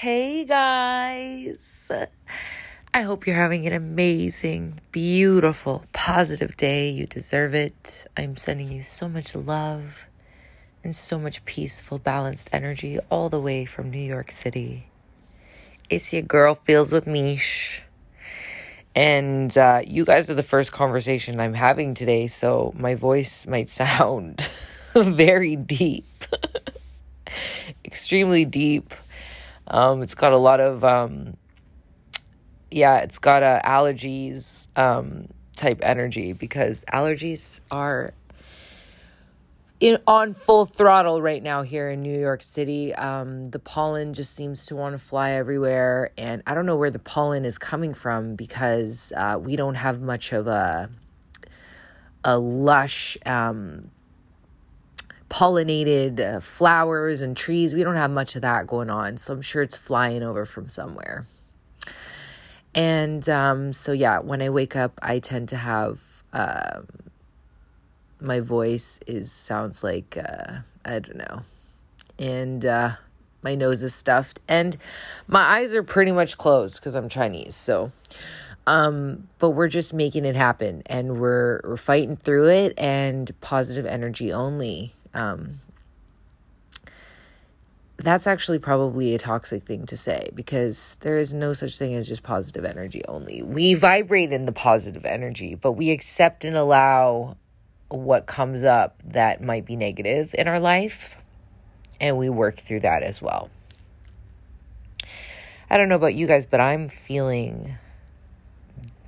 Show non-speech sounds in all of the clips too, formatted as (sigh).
Hey guys. I hope you're having an amazing, beautiful, positive day. You deserve it. I'm sending you so much love and so much peaceful, balanced energy all the way from New York City. It's your girl, Feels with Mish. And uh, you guys are the first conversation I'm having today, so my voice (laughs) might sound (laughs) very deep, (laughs) extremely deep. Um, it's got a lot of, um, yeah, it's got a allergies um, type energy because allergies are in on full throttle right now here in New York City. Um, the pollen just seems to want to fly everywhere, and I don't know where the pollen is coming from because uh, we don't have much of a a lush um, pollinated uh, flowers and trees. We don't have much of that going on, so I'm sure it's flying over from somewhere. And um, so, yeah, when I wake up, I tend to have um, my voice is sounds like uh, I don't know, and uh, my nose is stuffed, and my eyes are pretty much closed because I'm Chinese. So, um, but we're just making it happen, and we're we're fighting through it, and positive energy only. Um, that's actually probably a toxic thing to say because there is no such thing as just positive energy only. We vibrate in the positive energy, but we accept and allow what comes up that might be negative in our life, and we work through that as well. I don't know about you guys, but I'm feeling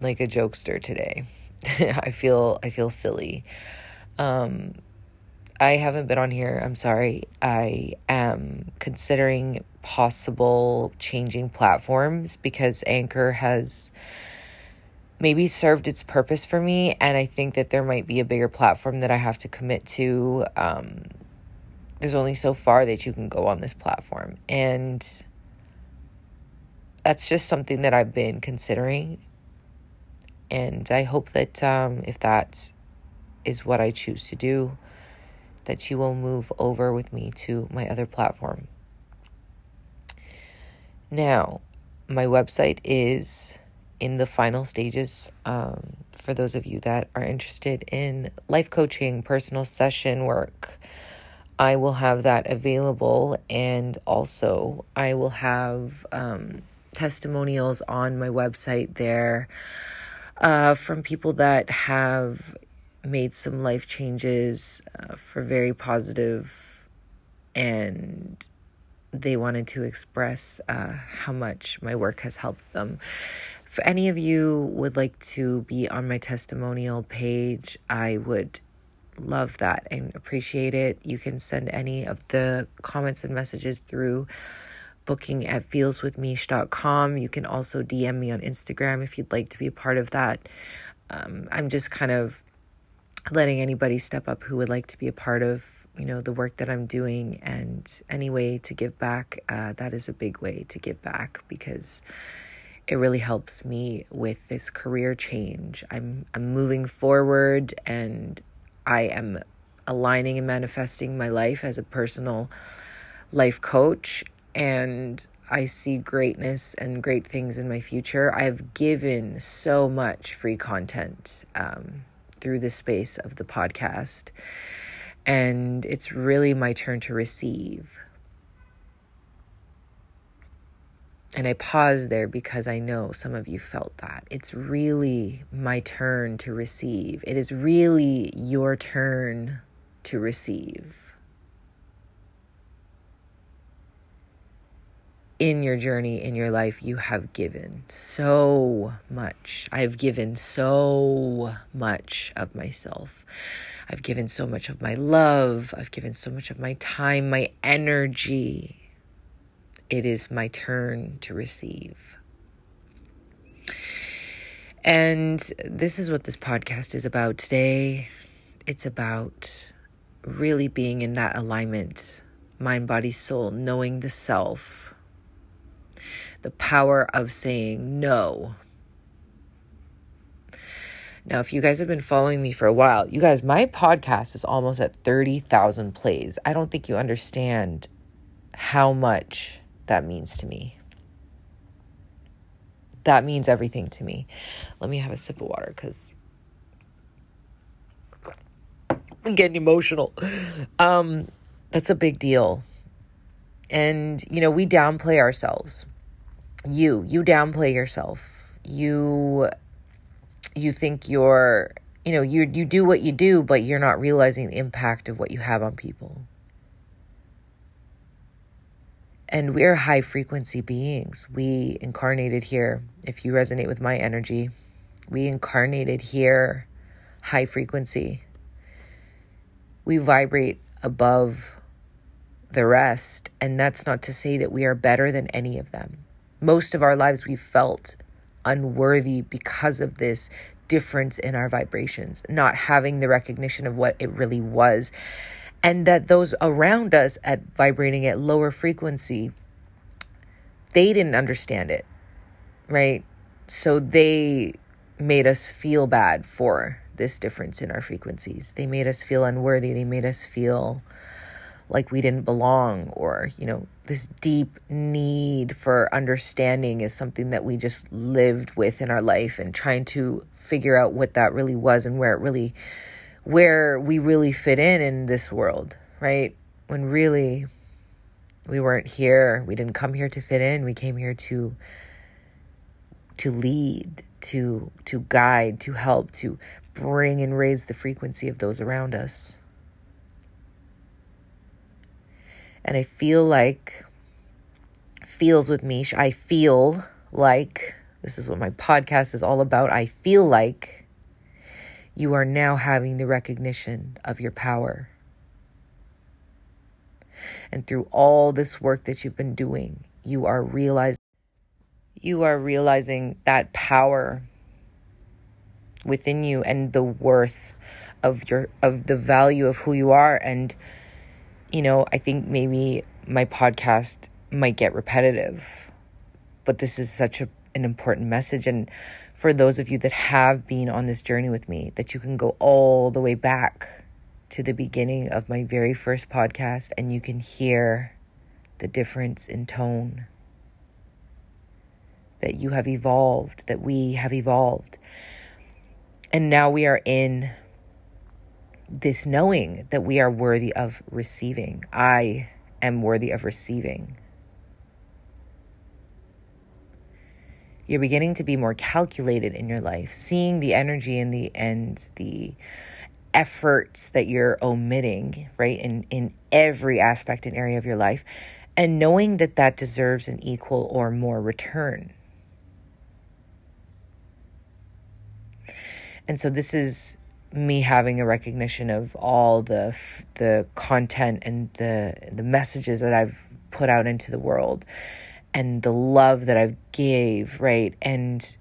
like a jokester today. (laughs) I feel I feel silly. Um, I haven't been on here. I'm sorry. I am considering possible changing platforms because Anchor has maybe served its purpose for me. And I think that there might be a bigger platform that I have to commit to. Um, there's only so far that you can go on this platform. And that's just something that I've been considering. And I hope that um, if that is what I choose to do, that you will move over with me to my other platform. Now, my website is in the final stages um, for those of you that are interested in life coaching, personal session work. I will have that available, and also I will have um, testimonials on my website there uh, from people that have made some life changes uh, for very positive and they wanted to express uh, how much my work has helped them. If any of you would like to be on my testimonial page, I would love that and appreciate it. You can send any of the comments and messages through booking at feelswithmish.com. You can also DM me on Instagram if you'd like to be a part of that. Um, I'm just kind of letting anybody step up who would like to be a part of you know the work that i'm doing. And any way to give back uh, that is a big way to give back because it really helps me with this career change. I'm i'm moving forward and i am aligning and manifesting my life as a personal life coach. And I see greatness and great things in my future. I've given so much free content um, through the space of the podcast. And it's really my turn to receive. And I pause there because I know some of you felt that. It's really my turn to receive. It is really your turn to receive. In your journey in your life you have given so much. I've given so much of myself. I've given so much of my love. I've given so much of my time, my energy. It is my turn to receive. And this is what this podcast is about today. It's about really being in that alignment mind, body, soul, knowing the self the power of saying no. Now, if you guys have been following me for a while, you guys, my podcast is almost at 30,000 plays. I don't think you understand how much that means to me. That means everything to me. Let me have a sip of water because I'm getting emotional. Um, that's a big deal. And, you know, we downplay ourselves. You, you downplay yourself. You, you think you're, you know, you, you do what you do, but you're not realizing the impact of what you have on people. And we're high frequency beings. We incarnated here. If you resonate with my energy, we incarnated here high frequency. We vibrate above the rest. And that's not to say that we are better than any of them. Most of our lives we've felt unworthy because of this difference in our vibrations, not having the recognition of what it really was. And that those around us at vibrating at lower frequency, they didn't understand it, right? So they made us feel bad for this difference in our frequencies. They made us feel unworthy. They made us feel like we didn't belong or you know this deep need for understanding is something that we just lived with in our life and trying to figure out what that really was and where it really where we really fit in in this world right? When really we weren't here we didn't come here to fit in we came here to to lead to to guide to help to bring and raise the frequency of those around us And I feel like, feels with Mish, I feel like, this is what my podcast is all about. I feel like you are now having the recognition of your power. And through all this work that you've been doing, you are realizing you are realizing that power within you and the worth of your of the value of who you are and you know, I think maybe my podcast might get repetitive, but this is such a, an important message. And for those of you that have been on this journey with me, that you can go all the way back to the beginning of my very first podcast and you can hear the difference in tone. That you have evolved, that we have evolved. And now we are in this knowing that we are worthy of receiving. I am worthy of receiving. You're beginning to be more calculated in your life, seeing the energy and the and the efforts that you're omitting, right? In in every aspect and area of your life, and knowing that that deserves an equal or more return. And so this is me having a recognition of all the the content and the the messages that I've put out into the world and the love that I've gave right? And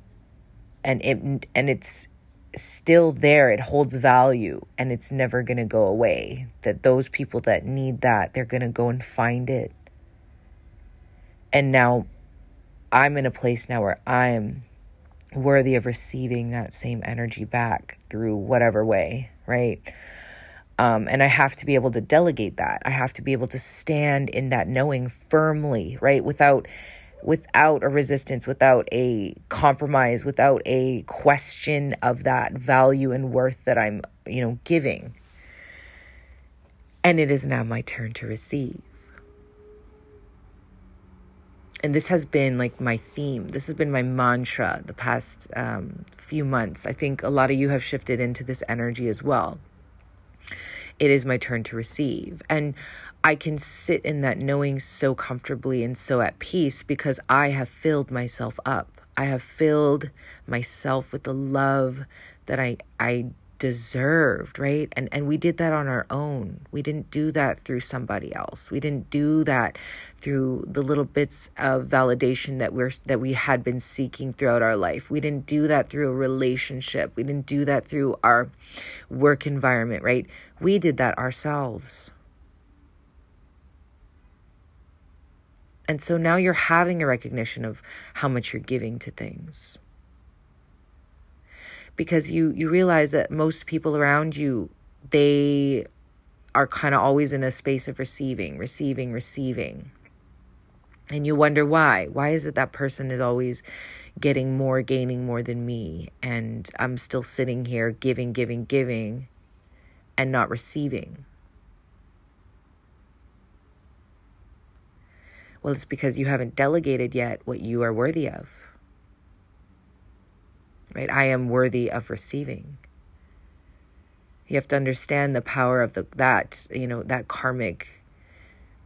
and it and it's still there. It holds value and it's never going to go away. That those people that need that they're going to go and find it. And now I'm in a place now where I'm worthy of receiving that same energy back through whatever way, right? Um, and I have to be able to delegate that. I have to be able to stand in that knowing firmly, right? Without without a resistance, without a compromise, without a question of that value and worth that I'm, you know, giving. And it is now my turn to receive and this has been like my theme. This has been my mantra the past um, few months. I think a lot of you have shifted into this energy as well. It is my turn to receive. And I can sit in that knowing so comfortably and so at peace because I have filled myself up. I have filled myself with the love that I, I deserved, right? And and we did that on our own. We didn't do that through somebody else. We didn't do that through the little bits of validation that we're that we had been seeking throughout our life. We didn't do that through a relationship. We didn't do that through our work environment, right? We did that ourselves. And so now you're having a recognition of how much you're giving to things because you you realize that most people around you they are kind of always in a space of receiving, receiving, receiving. And you wonder why. Why is it that person is always getting more, gaining more than me? And I'm still sitting here giving, giving, giving and not receiving. Well, it's because you haven't delegated yet what you are worthy of. Right? I am worthy of receiving. You have to understand the power of the that, you know, that karmic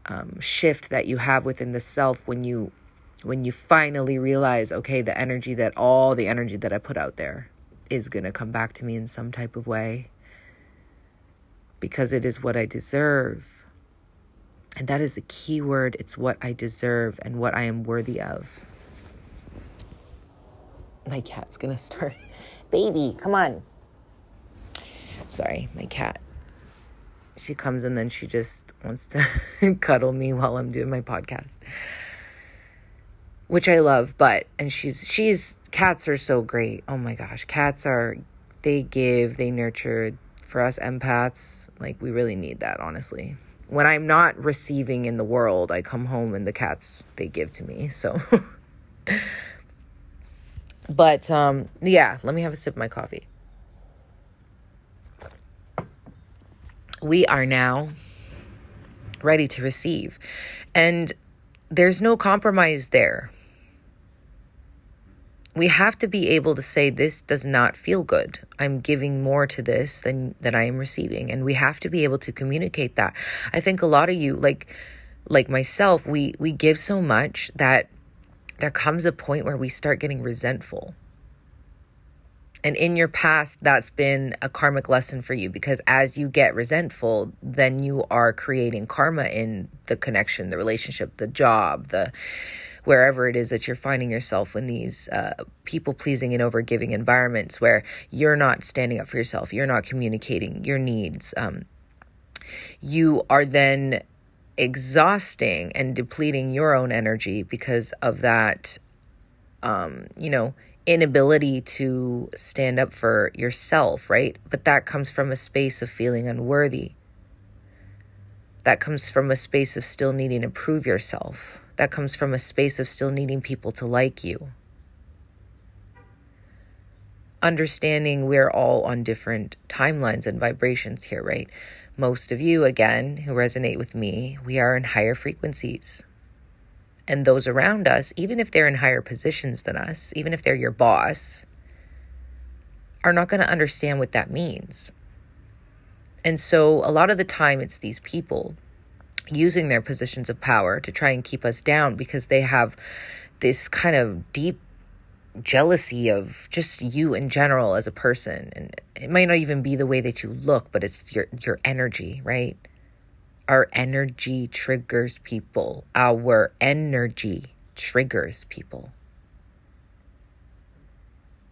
um, shift that you have within the self when you when you finally realize, okay, the energy that all the energy that I put out there is to come back to me in some type of way because it is what I deserve. And that is the key word. It's what I deserve and what I am worthy of. My cat's gonna start. (laughs) Baby, come on. Sorry, my cat. She comes and then she just wants to (laughs) cuddle me while I'm doing my podcast. Which I love, but and she's she's cats are so great. Oh my gosh, cats are they give, they nurture, for us empaths, like we really need that, honestly. When I'm not receiving in the world, I come home and the cats they give to me. So (laughs) But um yeah, let me have a sip of my coffee. We are now ready to receive. And there's no compromise there we have to be able to say this does not feel good i'm giving more to this than that i am receiving and we have to be able to communicate that i think a lot of you like like myself we we give so much that there comes a point where we start getting resentful and in your past that's been a karmic lesson for you because as you get resentful then you are creating karma in the connection the relationship the job the wherever it is that you're finding yourself in these uh, people pleasing and over giving environments where you're not standing up for yourself, you're not communicating your needs. Um, you are then exhausting and depleting your own energy because of that, um, you know, inability to stand up for yourself, right? But that comes from a space of feeling unworthy. That comes from a space of still needing to prove yourself that comes from a space of still needing people to like you. Understanding we're all on different timelines and vibrations here, right? Most of you, again, who resonate with me, we are in higher frequencies. And those around us, even if they're in higher positions than us, even if they're your boss, are not going to understand what that means. And so, a lot of the time, it's these people using their positions of power to try and keep us down because they have this kind of deep jealousy of just you in general as a person. And it might not even be the way that you look but it's your your energy right? Our energy triggers people. Our energy triggers people.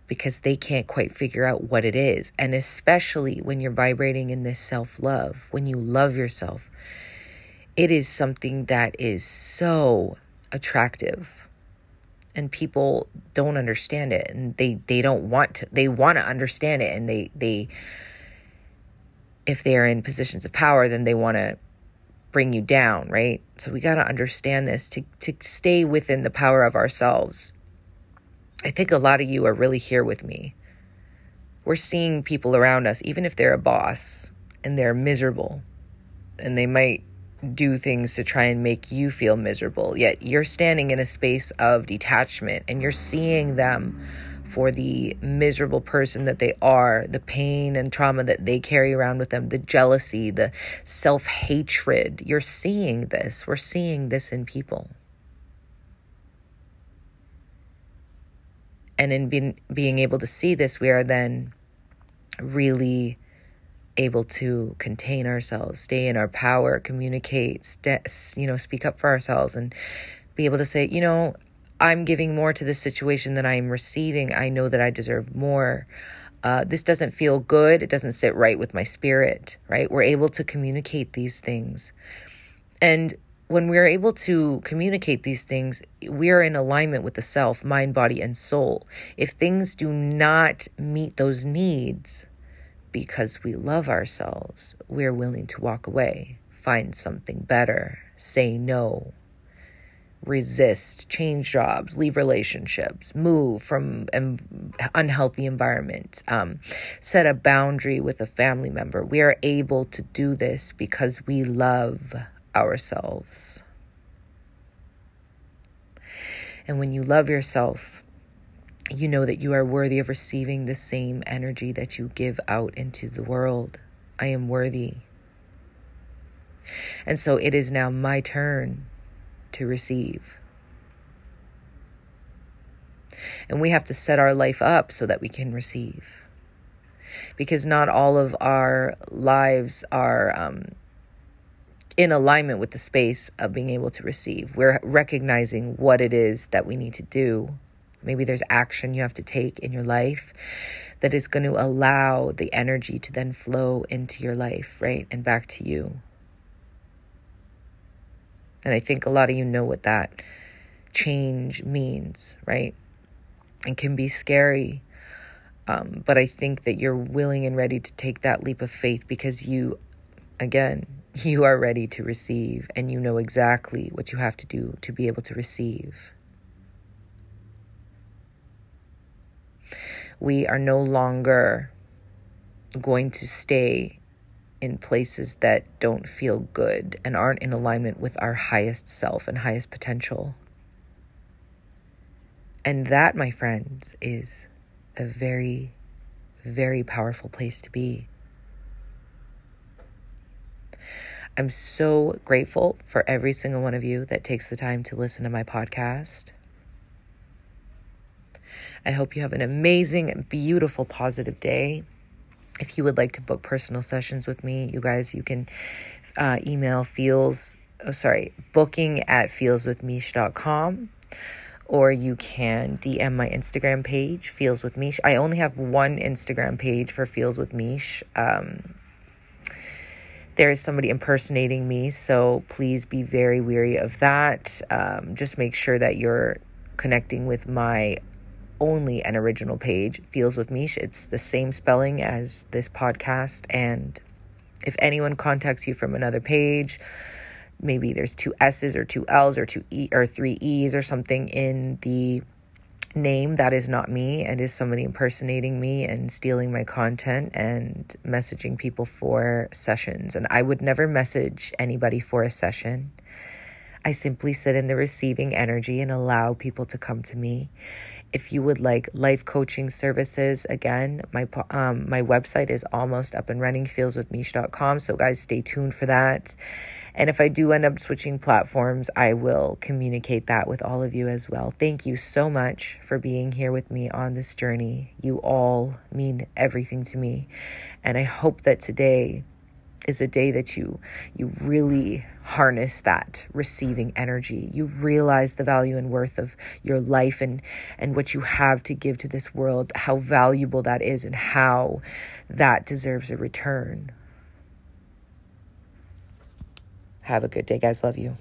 Because they can't quite figure out what it is. And especially when you're vibrating in this self-love when you love yourself it is something that is so attractive and people don't understand it and they they don't want to they want to understand it and they they if they're in positions of power then they want to bring you down right? So we got to understand this to to stay within the power of ourselves. I think a lot of you are really here with me. We're seeing people around us even if they're a boss and they're miserable and they might do things to try and make you feel miserable. Yet you're standing in a space of detachment and you're seeing them for the miserable person that they are, the pain and trauma that they carry around with them, the jealousy, the self hatred. You're seeing this. We're seeing this in people. And in being, being able to see this, we are then really able to contain ourselves, stay in our power, communicate, st- you know, speak up for ourselves and be able to say, you know, I'm giving more to this situation than I'm receiving. I know that I deserve more. Uh, this doesn't feel good. It doesn't sit right with my spirit, right? We're able to communicate these things. And when we're able to communicate these things, we are in alignment with the self, mind, body, and soul. If things do not meet those needs, because we love ourselves, we're willing to walk away, find something better, say no. resist, change jobs, leave relationships, move from an unhealthy environment, um, set a boundary with a family member. We are able to do this because we love ourselves. And when you love yourself, you know that you are worthy of receiving the same energy that you give out into the world. I am worthy. And so it is now my turn to receive. And we have to set our life up so that we can receive. Because not all of our lives are um, in alignment with the space of being able to receive. We're recognizing what it is that we need to do. Maybe there's action you have to take in your life that is going to allow the energy to then flow into your life, right? And back to you. And I think a lot of you know what that change means, right? It can be scary. Um, but I think that you're willing and ready to take that leap of faith because you, again, (laughs) you are ready to receive and you know exactly what you have to do to be able to receive. We are no longer going to stay in places that don't feel good and aren't in alignment with our highest self and highest potential. And that, my friends, is a very, very powerful place to be. I'm so grateful for every single one of you that takes the time to listen to my podcast. I hope you have an amazing, beautiful, positive day. If you would like to book personal sessions with me, you guys, you can uh, email feels, oh, sorry, booking at feelswithmish.com or you can DM my Instagram page, Feels with Mish. I only have one Instagram page for Feels with Mish. Um, there is somebody impersonating me, so please be very weary of that. Um, just make sure that you're connecting with my only an original page, Feels with Mish. It's the same spelling as this podcast. And if anyone contacts you from another page, maybe there's two S's or two L's or two E or three E's or something in the name that is not me and is somebody impersonating me and stealing my content and messaging people for sessions. And I would never message anybody for a session. I simply sit in the receiving energy and allow people to come to me. If you would like life coaching services, again, my um, my website is almost up and running, feelswithmish.com. So guys, stay tuned for that. And if I do end up switching platforms, I will communicate that with all of you as well. Thank you so much for being here with me on this journey. You all mean everything to me. And I hope that today is a day that you you really harness that receiving energy. You realize the value and worth of your life and and what you have to give to this world, how valuable that is and how that deserves a return. Have a good day, guys. Love you.